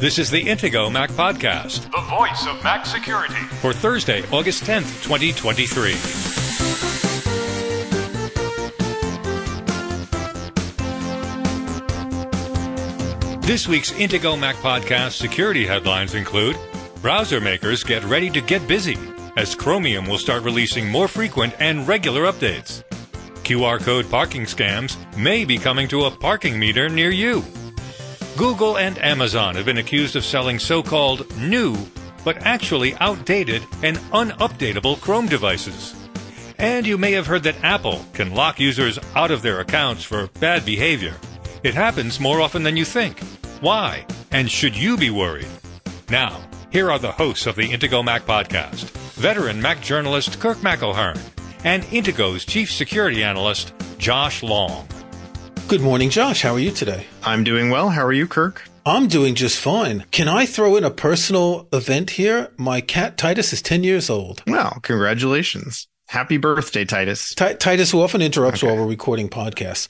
This is the Intego Mac Podcast the voice of Mac security. for Thursday, August 10th, 2023. This week's Intego Mac Podcast security headlines include Browser makers get ready to get busy as Chromium will start releasing more frequent and regular updates. QR code parking scams may be coming to a parking meter near you. Google and Amazon have been accused of selling so called new, but actually outdated and unupdatable Chrome devices. And you may have heard that Apple can lock users out of their accounts for bad behavior. It happens more often than you think. Why? And should you be worried? Now, here are the hosts of the Intego Mac podcast veteran Mac journalist Kirk McElhearn and Intego's chief security analyst Josh Long. Good morning, Josh. How are you today? I'm doing well. How are you, Kirk? I'm doing just fine. Can I throw in a personal event here? My cat Titus is 10 years old. Well, congratulations. Happy birthday, Titus. Ti- Titus, who often interrupts while we're recording podcasts.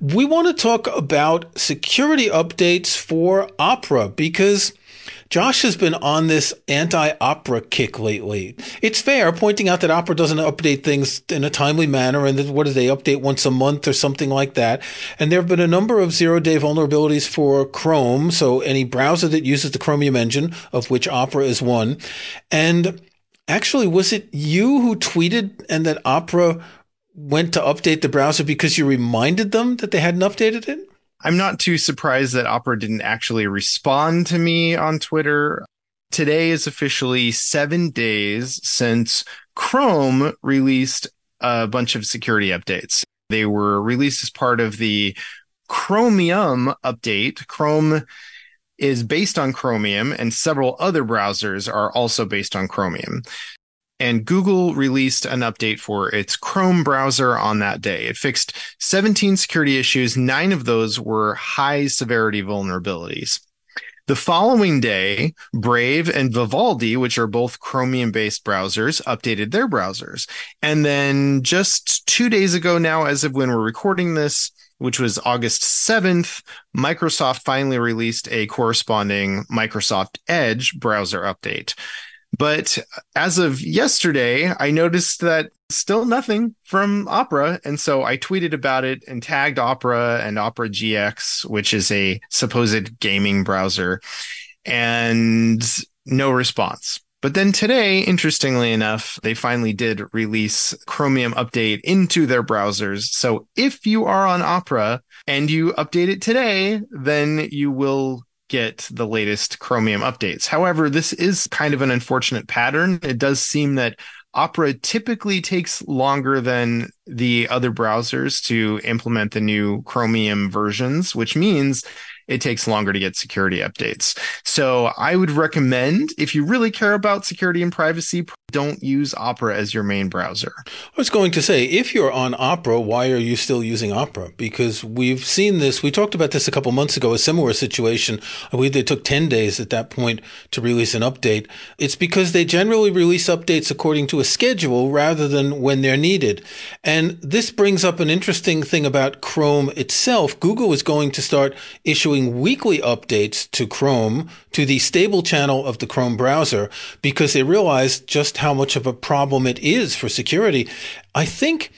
We want to talk about security updates for Opera because Josh has been on this anti-Opera kick lately. It's fair pointing out that Opera doesn't update things in a timely manner and that what do they update once a month or something like that. And there have been a number of zero-day vulnerabilities for Chrome, so any browser that uses the Chromium engine, of which Opera is one. And actually, was it you who tweeted and that Opera went to update the browser because you reminded them that they hadn't updated it? I'm not too surprised that Opera didn't actually respond to me on Twitter. Today is officially seven days since Chrome released a bunch of security updates. They were released as part of the Chromium update. Chrome is based on Chromium and several other browsers are also based on Chromium. And Google released an update for its Chrome browser on that day. It fixed 17 security issues. Nine of those were high severity vulnerabilities. The following day, Brave and Vivaldi, which are both Chromium based browsers, updated their browsers. And then just two days ago now, as of when we're recording this, which was August 7th, Microsoft finally released a corresponding Microsoft Edge browser update. But as of yesterday, I noticed that still nothing from Opera. And so I tweeted about it and tagged Opera and Opera GX, which is a supposed gaming browser, and no response. But then today, interestingly enough, they finally did release Chromium update into their browsers. So if you are on Opera and you update it today, then you will get the latest Chromium updates. However, this is kind of an unfortunate pattern. It does seem that Opera typically takes longer than the other browsers to implement the new Chromium versions, which means it takes longer to get security updates. So I would recommend if you really care about security and privacy, don't use Opera as your main browser. I was going to say, if you're on Opera, why are you still using Opera? Because we've seen this. We talked about this a couple months ago, a similar situation. I believe they took 10 days at that point to release an update. It's because they generally release updates according to a schedule rather than when they're needed. And this brings up an interesting thing about Chrome itself. Google is going to start issuing weekly updates to Chrome, to the stable channel of the Chrome browser, because they realize just how much of a problem it is for security. I think,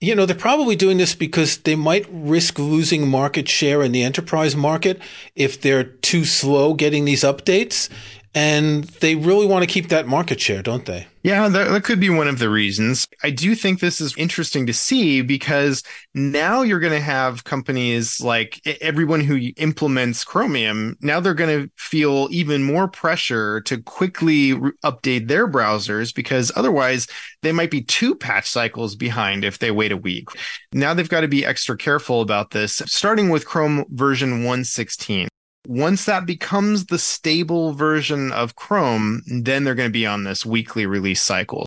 you know, they're probably doing this because they might risk losing market share in the enterprise market if they're too slow getting these updates. And they really want to keep that market share, don't they? Yeah, that, that could be one of the reasons. I do think this is interesting to see because now you're going to have companies like everyone who implements Chromium. Now they're going to feel even more pressure to quickly re- update their browsers because otherwise they might be two patch cycles behind if they wait a week. Now they've got to be extra careful about this, starting with Chrome version 116 once that becomes the stable version of Chrome, then they're going to be on this weekly release cycle.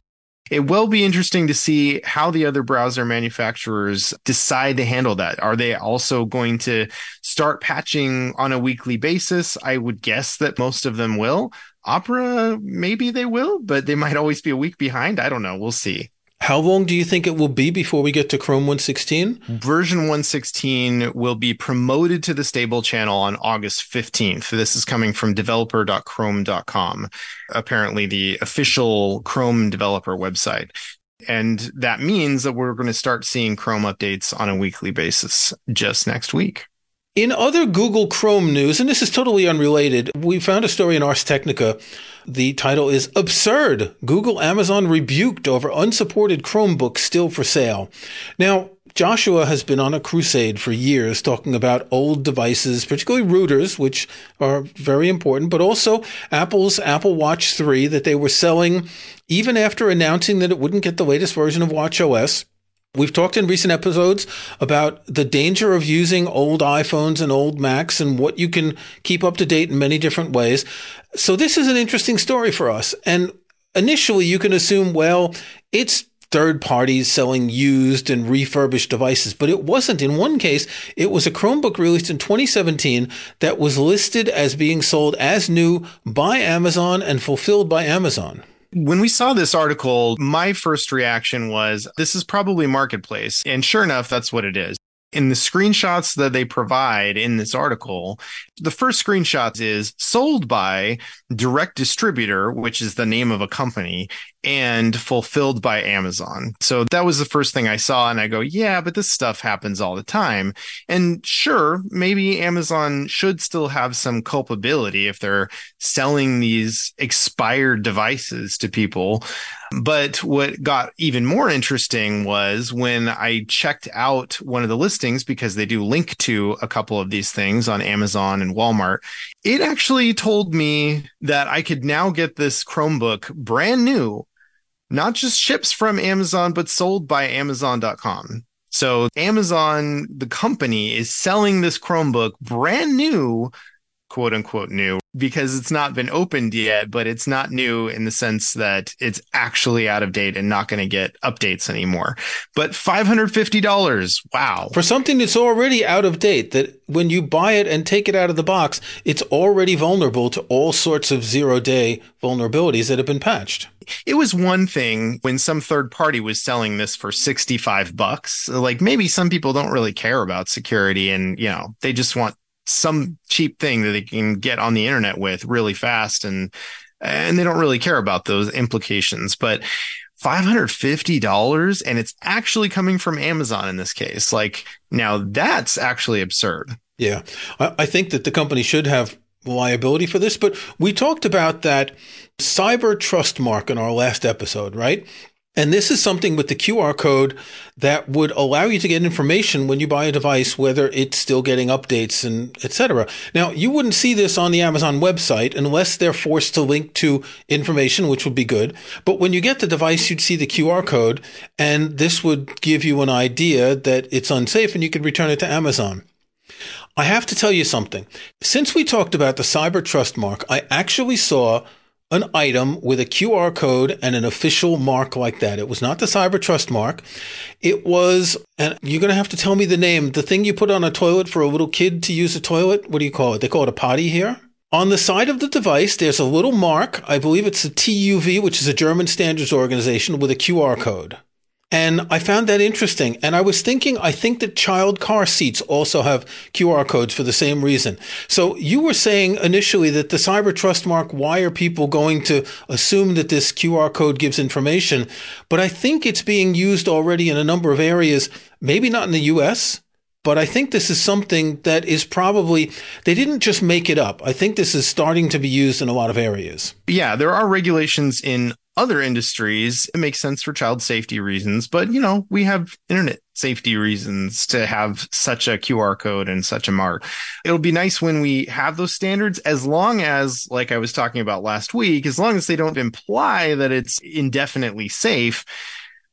It will be interesting to see how the other browser manufacturers decide to handle that. Are they also going to start patching on a weekly basis? I would guess that most of them will. Opera, maybe they will, but they might always be a week behind. I don't know. We'll see. How long do you think it will be before we get to Chrome 116? Version 116 will be promoted to the stable channel on August 15th. This is coming from developer.chrome.com, apparently the official Chrome developer website. And that means that we're going to start seeing Chrome updates on a weekly basis just next week. In other Google Chrome news, and this is totally unrelated, we found a story in Ars Technica. The title is Absurd. Google Amazon rebuked over unsupported Chromebooks still for sale. Now, Joshua has been on a crusade for years talking about old devices, particularly routers, which are very important, but also Apple's Apple Watch 3 that they were selling even after announcing that it wouldn't get the latest version of Watch OS. We've talked in recent episodes about the danger of using old iPhones and old Macs and what you can keep up to date in many different ways. So this is an interesting story for us. And initially you can assume, well, it's third parties selling used and refurbished devices, but it wasn't. In one case, it was a Chromebook released in 2017 that was listed as being sold as new by Amazon and fulfilled by Amazon. When we saw this article, my first reaction was this is probably marketplace. And sure enough, that's what it is. In the screenshots that they provide in this article, the first screenshot is sold by direct distributor, which is the name of a company, and fulfilled by Amazon. So that was the first thing I saw. And I go, yeah, but this stuff happens all the time. And sure, maybe Amazon should still have some culpability if they're selling these expired devices to people. But what got even more interesting was when I checked out one of the listings because they do link to a couple of these things on Amazon and Walmart. It actually told me that I could now get this Chromebook brand new not just ships from Amazon, but sold by Amazon.com. So Amazon, the company, is selling this Chromebook brand new, quote unquote new, because it's not been opened yet, but it's not new in the sense that it's actually out of date and not going to get updates anymore. But $550, wow. For something that's already out of date, that when you buy it and take it out of the box, it's already vulnerable to all sorts of zero day vulnerabilities that have been patched. It was one thing when some third party was selling this for 65 bucks. Like maybe some people don't really care about security and, you know, they just want some cheap thing that they can get on the internet with really fast and and they don't really care about those implications. But $550 and it's actually coming from Amazon in this case. Like now that's actually absurd. Yeah. I think that the company should have liability for this but we talked about that cyber trust mark in our last episode right and this is something with the QR code that would allow you to get information when you buy a device, whether it's still getting updates and etc. Now, you wouldn't see this on the Amazon website unless they're forced to link to information, which would be good. But when you get the device, you'd see the QR code and this would give you an idea that it's unsafe and you could return it to Amazon. I have to tell you something. Since we talked about the cyber trust mark, I actually saw an item with a QR code and an official mark like that. It was not the Cyber Trust mark. It was, and you're going to have to tell me the name, the thing you put on a toilet for a little kid to use a toilet. What do you call it? They call it a potty here. On the side of the device, there's a little mark. I believe it's a TÜV, which is a German standards organization with a QR code. And I found that interesting. And I was thinking, I think that child car seats also have QR codes for the same reason. So you were saying initially that the cyber trust mark, why are people going to assume that this QR code gives information? But I think it's being used already in a number of areas, maybe not in the US, but I think this is something that is probably, they didn't just make it up. I think this is starting to be used in a lot of areas. Yeah, there are regulations in other industries, it makes sense for child safety reasons, but you know, we have internet safety reasons to have such a QR code and such a mark. It'll be nice when we have those standards as long as, like I was talking about last week, as long as they don't imply that it's indefinitely safe.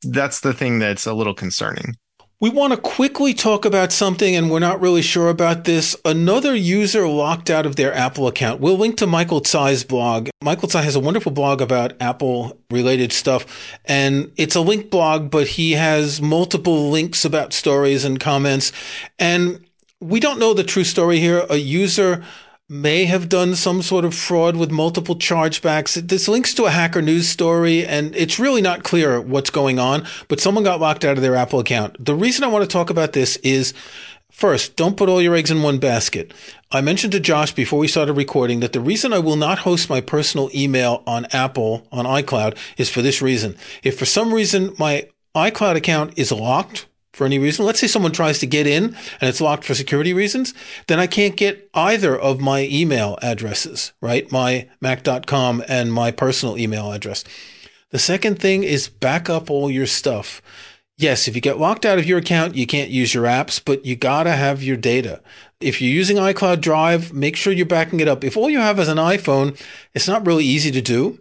That's the thing that's a little concerning. We want to quickly talk about something, and we're not really sure about this. Another user locked out of their Apple account. We'll link to Michael Tsai's blog. Michael Tsai has a wonderful blog about Apple related stuff, and it's a link blog, but he has multiple links about stories and comments. And we don't know the true story here. A user may have done some sort of fraud with multiple chargebacks. This links to a hacker news story, and it's really not clear what's going on, but someone got locked out of their Apple account. The reason I want to talk about this is First, don't put all your eggs in one basket. I mentioned to Josh before we started recording that the reason I will not host my personal email on Apple on iCloud is for this reason. If for some reason my iCloud account is locked for any reason, let's say someone tries to get in and it's locked for security reasons, then I can't get either of my email addresses, right? My mac.com and my personal email address. The second thing is back up all your stuff. Yes, if you get locked out of your account, you can't use your apps, but you gotta have your data. If you're using iCloud Drive, make sure you're backing it up. If all you have is an iPhone, it's not really easy to do.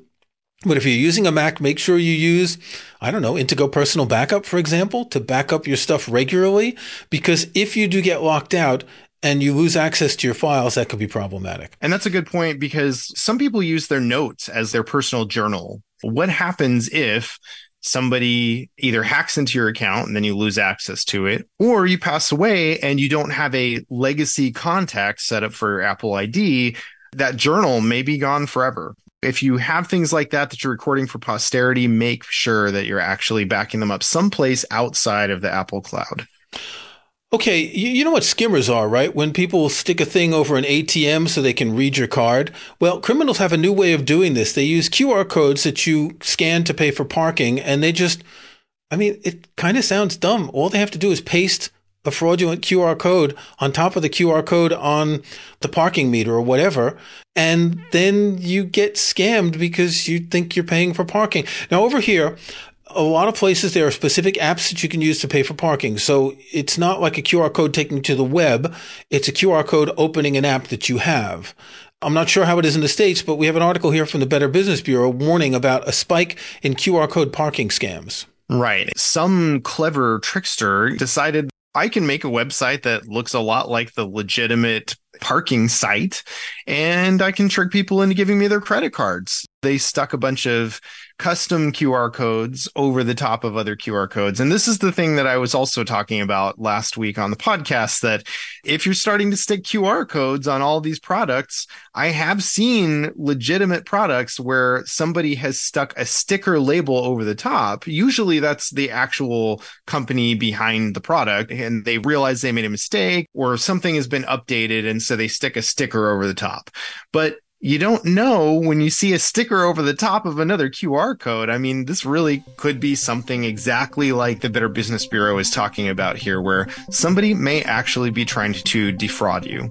But if you're using a Mac, make sure you use, I don't know, Intego Personal Backup, for example, to back up your stuff regularly. Because if you do get locked out, and you lose access to your files, that could be problematic. And that's a good point because some people use their notes as their personal journal. What happens if somebody either hacks into your account and then you lose access to it, or you pass away and you don't have a legacy contact set up for your Apple ID? That journal may be gone forever if you have things like that that you're recording for posterity, make sure that you're actually backing them up someplace outside of the Apple Cloud. Okay, you, know what skimmers are, right? When people stick a thing over an ATM so they can read your card. Well, criminals have a new way of doing this. They use QR codes that you scan to pay for parking, and they just, I mean, it kind of sounds dumb. All they have to do is paste a fraudulent QR code on top of the QR code on the parking meter or whatever. And then you get scammed because you think you're paying for parking. Now over here, a lot of places there are specific apps that you can use to pay for parking. So it's not like a QR code taking you to the web. It's a QR code opening an app that you have. I'm not sure how it is in the States, but we have an article here from the Better Business Bureau warning about a spike in QR code parking scams. Right. Some clever trickster decided I can make a website that looks a lot like the legitimate parking site and I can trick people into giving me their credit cards. They stuck a bunch of custom QR codes over the top of other QR codes. And this is the thing that I was also talking about last week on the podcast that if you're starting to stick QR codes on all these products, I have seen legitimate products where somebody has stuck a sticker label over the top. Usually that's the actual company behind the product and they realize they made a mistake or something has been updated. And so they stick a sticker over the top. But you don't know when you see a sticker over the top of another QR code. I mean, this really could be something exactly like the Better Business Bureau is talking about here, where somebody may actually be trying to defraud you.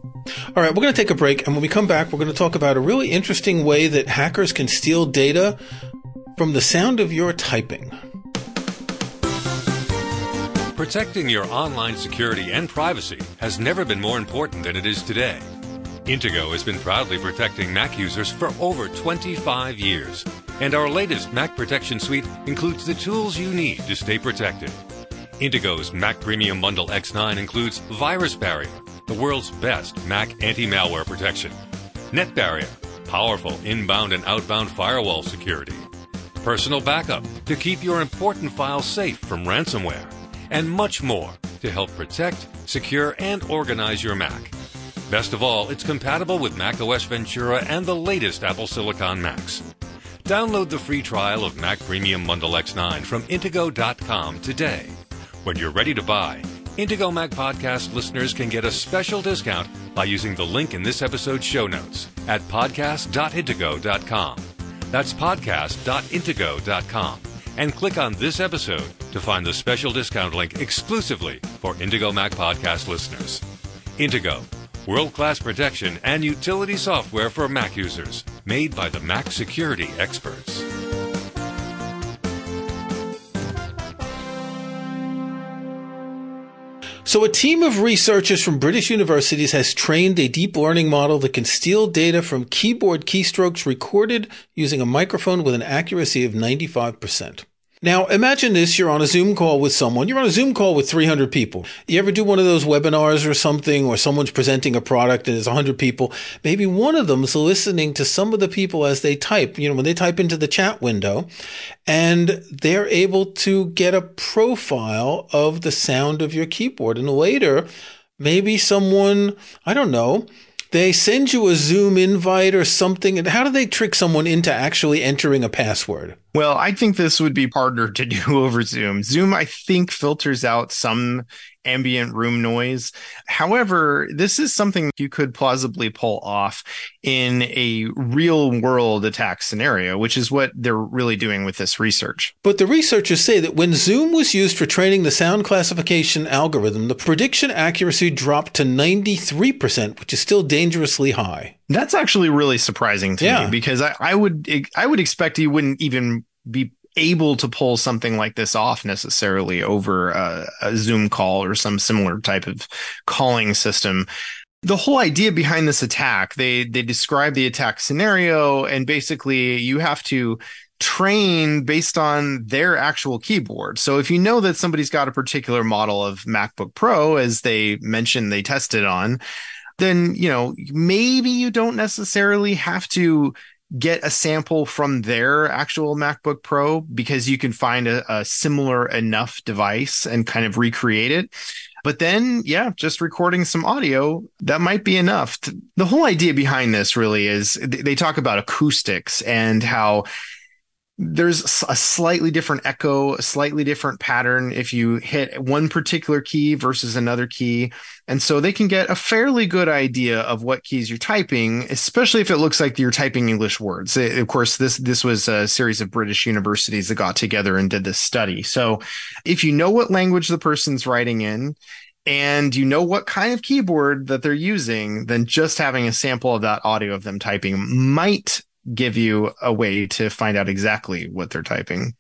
All right, we're going to take a break. And when we come back, we're going to talk about a really interesting way that hackers can steal data from the sound of your typing. Protecting your online security and privacy has never been more important than it is today. Intego has been proudly protecting Mac users for over 25 years. And our latest Mac Protection Suite includes the tools you need to stay protected. Intego's Mac Premium Bundle X9 includes VirusBarrier, the world's best Mac anti-malware protection. NetBarrier, powerful inbound and outbound firewall security. Personal Backup, to keep your important files safe from ransomware. And much more to help protect, secure, and organize your Mac. Best of all, it's compatible with macOS Ventura and the latest Apple Silicon Macs. Download the free trial of Mac Premium Bundle X9 from Intego.com today. When you're ready to buy, Intego Mac Podcast listeners can get a special discount by using the link in this episode's show notes at podcast.intego.com. That's podcast.intego.com. And click on this episode to find the special discount link exclusively for Intego Mac Podcast listeners. Intego world class protection, and utility software for Mac users, made by the Mac security experts. So, a team of researchers from British universities has trained a deep learning model that can steal data from keyboard keystrokes recorded using a microphone with an accuracy of 95%. Now, imagine this. You're on a Zoom call with someone. You're on a Zoom call with 300 people. You ever do one of those webinars or something, or someone's presenting a product and there's 100 people? Maybe one of them's listening to some of the people as they type, you know, when they type into the chat window, and they're able to get a profile of the sound of your keyboard. And later, maybe someone, I don't know, They send you a Zoom invite or something. And how do they trick someone into actually entering a password? Well, I think this would be harder to do over Zoom. Zoom, I think, filters out some ambient room noise. However, this is something you could plausibly pull off in a real world attack scenario, which is what they're really doing with this research. But the researchers say that when Zoom was used for training the sound classification algorithm, the prediction accuracy dropped to 93%, which is still dangerously high. That's actually really surprising to Yeah. me because I, I would I would expect you wouldn't even be able to pull something like this off necessarily over a, a Zoom call or some similar type of calling system. The whole idea behind this attack, they they describe the attack scenario and basically you have to train based on their actual keyboard. So if you know that somebody's got a particular model of MacBook Pro as they mentioned they tested on, then you know maybe you don't necessarily have to get a sample from their actual MacBook Pro because you can find a, a similar enough device and kind of recreate it. But then, yeah, just recording some audio, that might be enough. The whole idea behind this really is they talk about acoustics and how there's a slightly different echo, a slightly different pattern if you hit one particular key versus another key. And so they can get a fairly good idea of what keys you're typing, especially if it looks like you're typing English words. Of course, this, this was a series of British universities that got together and did this study. So if you know what language the person's writing in, and you know what kind of keyboard that they're using, then just having a sample of that audio of them typing might give you a way to find out exactly what they're typing.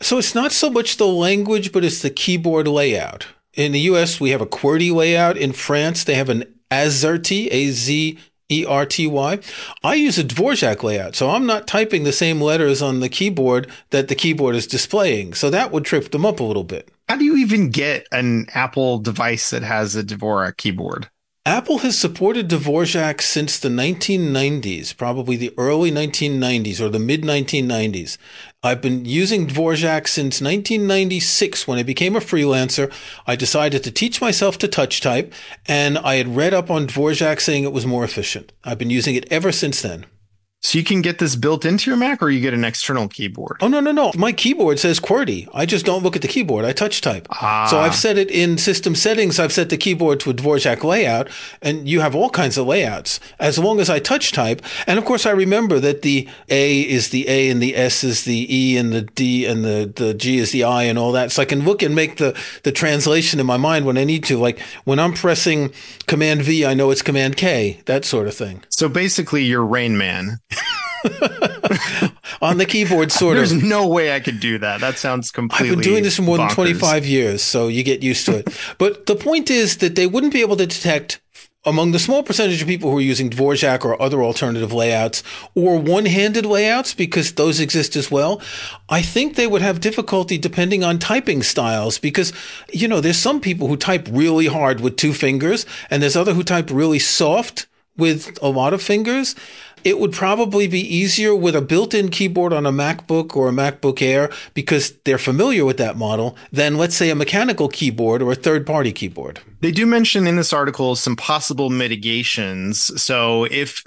So it's not so much the language, but it's the keyboard layout. In the US, we have a QWERTY layout. In France, they have an AZERTY, A Z E R T Y. I use a Dvorak layout, so I'm not typing the same letters on the keyboard that the keyboard is displaying. So that would trip them up a little bit. How do you even get an Apple device that has a Dvorak keyboard? Apple has supported Dvorak since the 1990s, probably the early 1990s or the mid 1990s. I've been using Dvorak since 1996 when I became a freelancer. I decided to teach myself to touch type, and I had read up on Dvorak saying it was more efficient. I've been using it ever since then. So you can get this built into your Mac or you get an external keyboard? Oh, no, no, no. My keyboard says QWERTY. I just don't look at the keyboard. I touch type. Ah. So I've set it in system settings. I've set the keyboard to a Dvorak layout, and you have all kinds of layouts as long as I touch type. And of course, I remember that the A is the A and the S is the E and the D and the, the G is the I and all that. So I can look and make the, the translation in my mind when I need to. Like when I'm pressing Command V, I know it's Command K, that sort of thing. So basically, you're Rain Man. On the keyboard, sort There's of. There's no way I could do that. That sounds completely. I've been doing this for more than 25 years, so you get used to it. but the point is that they wouldn't be able to detect among the small percentage of people who are using Dvorak or other alternative layouts or one-handed layouts because those exist as well. I think they would have difficulty depending on typing styles because, you know, there's some people who type really hard with two fingers and there's other who type really soft with a lot of fingers. It would probably be easier with a built-in keyboard on a MacBook or a MacBook Air because they're familiar with that model than let's say a mechanical keyboard or a third-party keyboard. They do mention in this article some possible mitigations. So if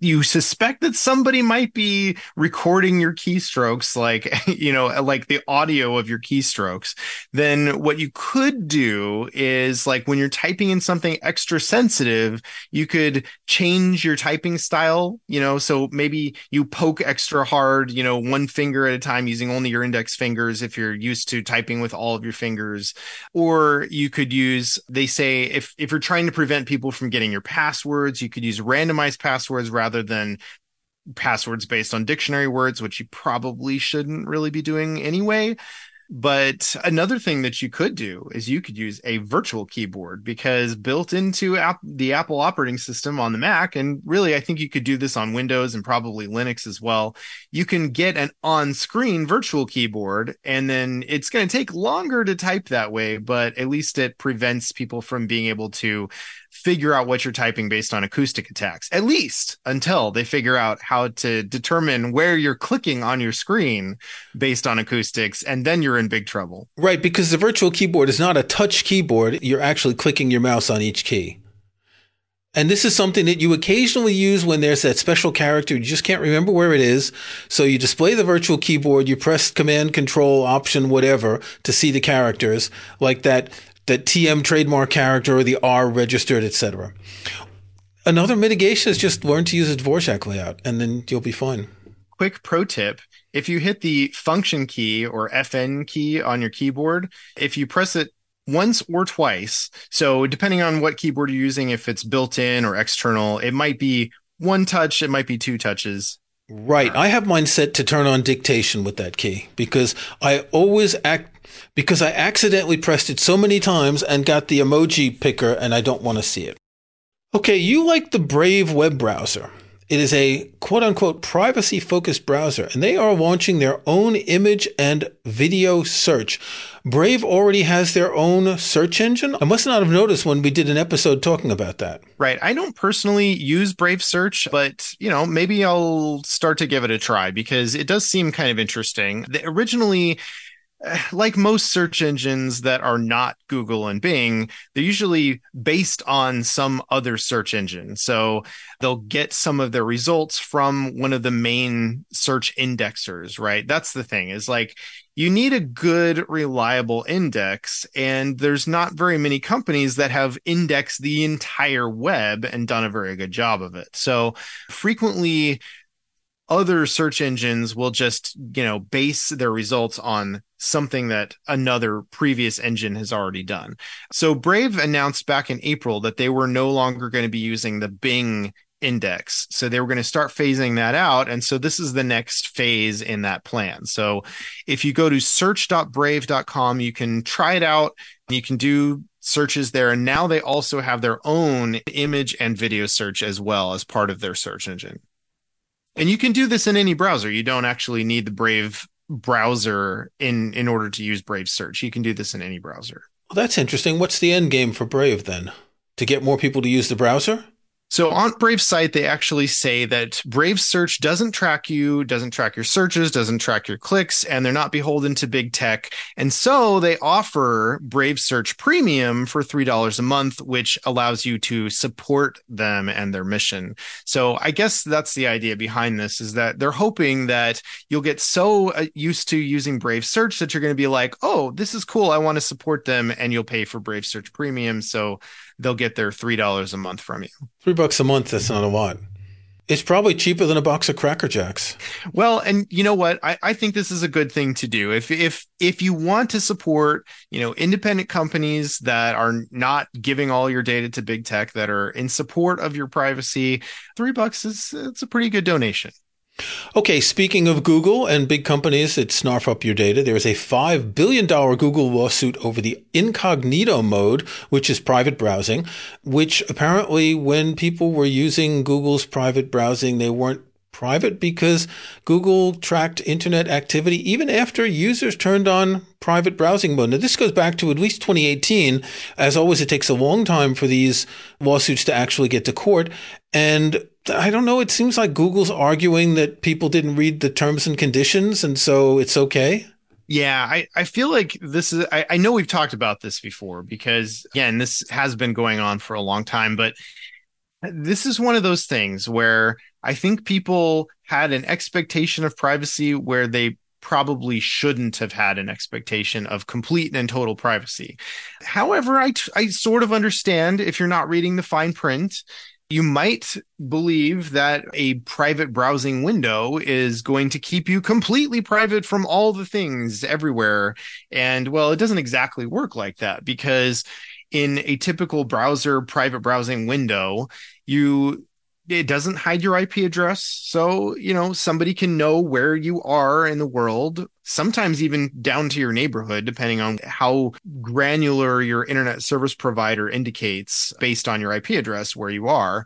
you suspect that somebody might be recording your keystrokes, like, you know, like the audio of your keystrokes, then what you could do is like when you're typing in something extra sensitive, you could change your typing style, you know, so maybe you poke extra hard, you know, one finger at a time using only your index fingers if you're used to typing with all of your fingers. Or you could use, they say if if you're trying to prevent people from getting your passwords, you could use randomized passwords rather than passwords based on dictionary words, which you probably shouldn't really be doing anyway. But another thing that you could do is you could use a virtual keyboard because built into app, the Apple operating system on the Mac, and really, I think you could do this on Windows and probably Linux as well. You can get an on screen virtual keyboard, and then it's going to take longer to type that way, but at least it prevents people from being able to figure out what you're typing based on acoustic attacks, at least until they figure out how to determine where you're clicking on your screen based on acoustics, and then you're in big trouble. Right, because the virtual keyboard is not a touch keyboard. You're actually clicking your mouse on each key. And this is something that you occasionally use when there's that special character. You just can't remember where it is. So you display the virtual keyboard, you press command, control, option, whatever to see the characters like that, that TM trademark character or the R registered, etc. Another mitigation is just learn to use a Dvorak layout and then you'll be fine. Quick pro tip. If you hit the function key or FN key on your keyboard, if you press it once or twice. So depending on what keyboard you're using, if it's built in or external, it might be one touch, it might be two touches. Right. I have mine set to turn on dictation with that key because I always act because I accidentally pressed it so many times and got the emoji picker and I don't want to see it. Okay, you like the Brave web browser. It is a quote unquote privacy focused browser, and they are launching their own image and video search. Brave already has their own search engine. I must not have noticed when we did an episode talking about that. Right. I don't personally use Brave Search, but you know, maybe I'll start to give it a try because it does seem kind of interesting. They originally like most search engines that are not Google and Bing, they're usually based on some other search engine. So they'll get some of their results from one of the main search indexers, right? That's the thing is like you need a good, reliable index. And there's not very many companies that have indexed the entire web and done a very good job of it. So frequently, other search engines will just, you know, base their results on something that another previous engine has already done. So Brave announced back in April that they were no longer going to be using the Bing index. So they were going to start phasing that out. And so this is the next phase in that plan. So if you go to search.brave.com, you can try it out. You can do searches there. And now they also have their own image and video search as well as part of their search engine. And you can do this in any browser. You don't actually need the Brave browser in in order to use Brave Search. You can do this in any browser. Well, that's interesting. What's the end game for Brave then? To get more people to use the browser? So on Brave's site, they actually say that Brave Search doesn't track you, doesn't track your searches, doesn't track your clicks, and they're not beholden to big tech. And so they offer Brave Search Premium for $3 a month, which allows you to support them and their mission. So I guess that's the idea behind this is that they're hoping that you'll get so uh, used to using Brave Search that you're going to be like, oh, this is cool. I want to support them. And you'll pay for Brave Search Premium. So they'll get their $3 a month from you. Three bucks a month, that's not a lot. It's probably cheaper than a box of Cracker Jacks. Well, and you know what? I, I think this is a good thing to do. If if if you want to support, you know, independent companies that are not giving all your data to big tech, that are in support of your privacy, three bucks is it's a pretty good donation. Okay, speaking of Google and big companies that snarf up your data, there is a $5 billion Google lawsuit over the incognito mode, which is private browsing, which apparently when people were using Google's private browsing, they weren't private because Google tracked internet activity even after users turned on private browsing mode. Now, this goes back to at least 2018. As always, it takes a long time for these lawsuits to actually get to court. And I don't know. It seems like Google's arguing that people didn't read the terms and conditions, and so it's okay. Yeah, I, I feel like this is, I, I know we've talked about this before because, again, this has been going on for a long time, but this is one of those things where I think people had an expectation of privacy where they probably shouldn't have had an expectation of complete and total privacy. However, I, I sort of understand if you're not reading the fine print you might believe that a private browsing window is going to keep you completely private from all the things everywhere. And well, it doesn't exactly work like that because in a typical browser private browsing window, you it doesn't hide your IP address. So, you know, somebody can know where you are in the world, sometimes even down to your neighborhood, depending on how granular your internet service provider indicates based on your IP address where you are.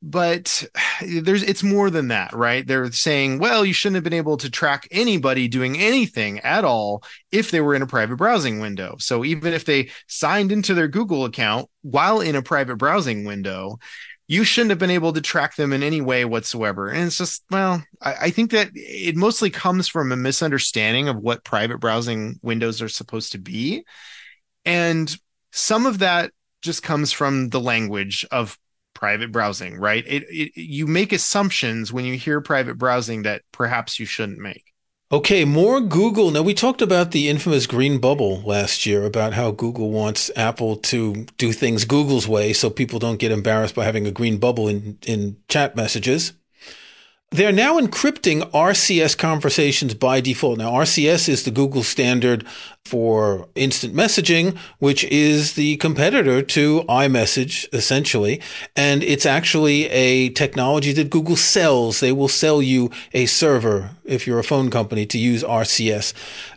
But there's, it's more than that, right? They're saying, well, you shouldn't have been able to track anybody doing anything at all if they were in a private browsing window. So even if they signed into their Google account while in a private browsing window, you shouldn't have been able to track them in any way whatsoever. And it's just, well, I, I, think that it mostly comes from a misunderstanding of what private browsing windows are supposed to be. And some of that just comes from the language of private browsing, right? It, it you make assumptions when you hear private browsing that perhaps you shouldn't make. Okay, more Google. Now, we talked about the infamous green bubble last year about how Google wants Apple to do things Google's way so people don't get embarrassed by having a green bubble in, in chat messages. They're now encrypting RCS conversations by default. Now, RCS is the Google standard for instant messaging, which is the competitor to iMessage, essentially. And it's actually a technology that Google sells. They will sell you a server if you're a phone company to use RCS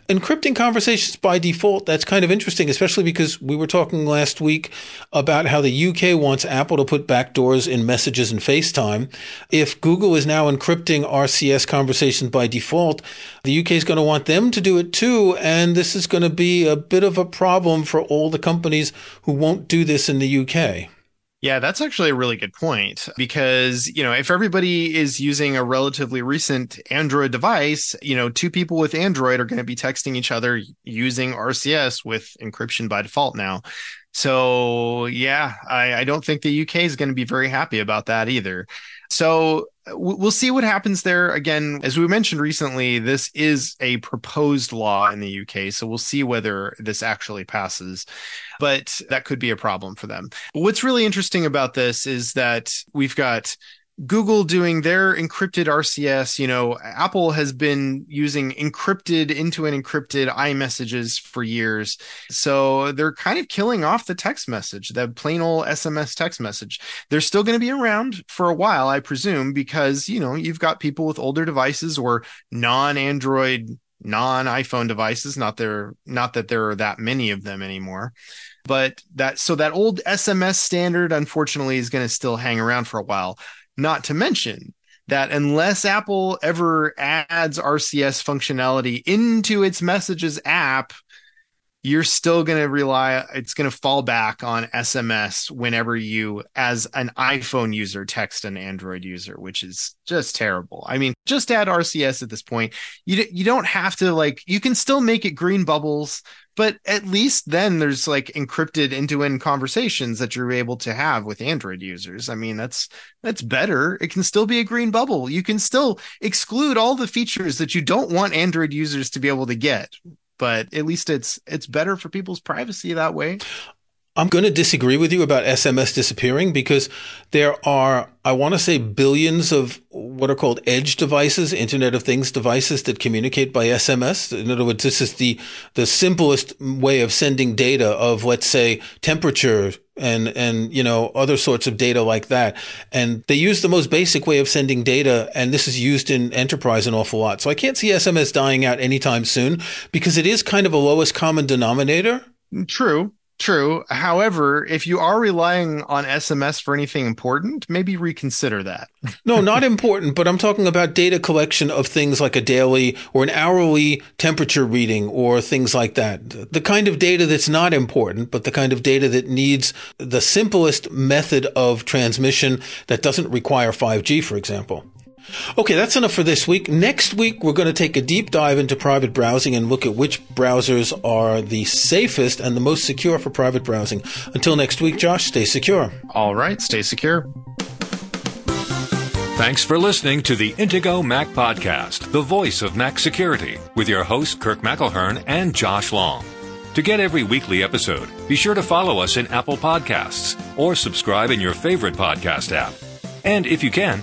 encrypting conversations by default, that's kind of interesting, especially because we were talking last week about how the UK wants Apple to put backdoors in messages and FaceTime. If Google is now encrypting RCS conversations by default, the UK is going to want them to do it too. And this is going to be a bit of a problem for all the companies who won't do this in the UK. Yeah, that's actually a really good point because, you know, if everybody is using a relatively recent Android device, you know, two people with Android are going to be texting each other using RCS with encryption by default now. So, yeah, I, I don't think the UK is going to be very happy about that either. So we'll see what happens there. Again, as we mentioned recently, this is a proposed law in the UK. So we'll see whether this actually passes, but that could be a problem for them. What's really interesting about this is that we've got Google doing their encrypted RCS, you know, Apple has been using encrypted into an encrypted iMessages for years. So they're kind of killing off the text message, the plain old SMS text message. They're still going to be around for a while, I presume, because, you know, you've got people with older devices or non Android, non iPhone devices. Not there, not that there are that many of them anymore but that so that old SMS standard unfortunately is going to still hang around for a while. Not to mention that unless Apple ever adds RCS functionality into its messages app, you're still going to rely, it's going to fall back on SMS whenever you, as an iPhone user, text an Android user, which is just terrible. I mean, just add RCS at this point. You, you don't have to like, you can still make it green bubbles but at least then there's like encrypted end-to-end conversations that you're able to have with android users i mean that's that's better it can still be a green bubble you can still exclude all the features that you don't want android users to be able to get but at least it's it's better for people's privacy that way I'm going to disagree with you about SMS disappearing because there are, I want to say, billions of what are called edge devices, Internet of Things devices that communicate by SMS. In other words, this is the, the simplest way of sending data of, let's say, temperature and, and, you know, other sorts of data like that. And they use the most basic way of sending data. And this is used in enterprise an awful lot. So I can't see SMS dying out anytime soon because it is kind of a lowest common denominator. Mm, true. True. However, if you are relying on SMS for anything important, maybe reconsider that. no, not important, but I'm talking about data collection of things like a daily or an hourly temperature reading or things like that. The kind of data that's not important, but the kind of data that needs the simplest method of transmission that doesn't require 5G, for example. Okay, that's enough for this week. Next week, we're going to take a deep dive into private browsing and look at which browsers are the safest and the most secure for private browsing. Until next week, Josh, stay secure. All right, stay secure. Thanks for listening to the Intego Mac Podcast, the voice of Mac security, with your hosts Kirk McElhearn and Josh Long. To get every weekly episode, be sure to follow us in Apple Podcasts or subscribe in your favorite podcast app. And if you can,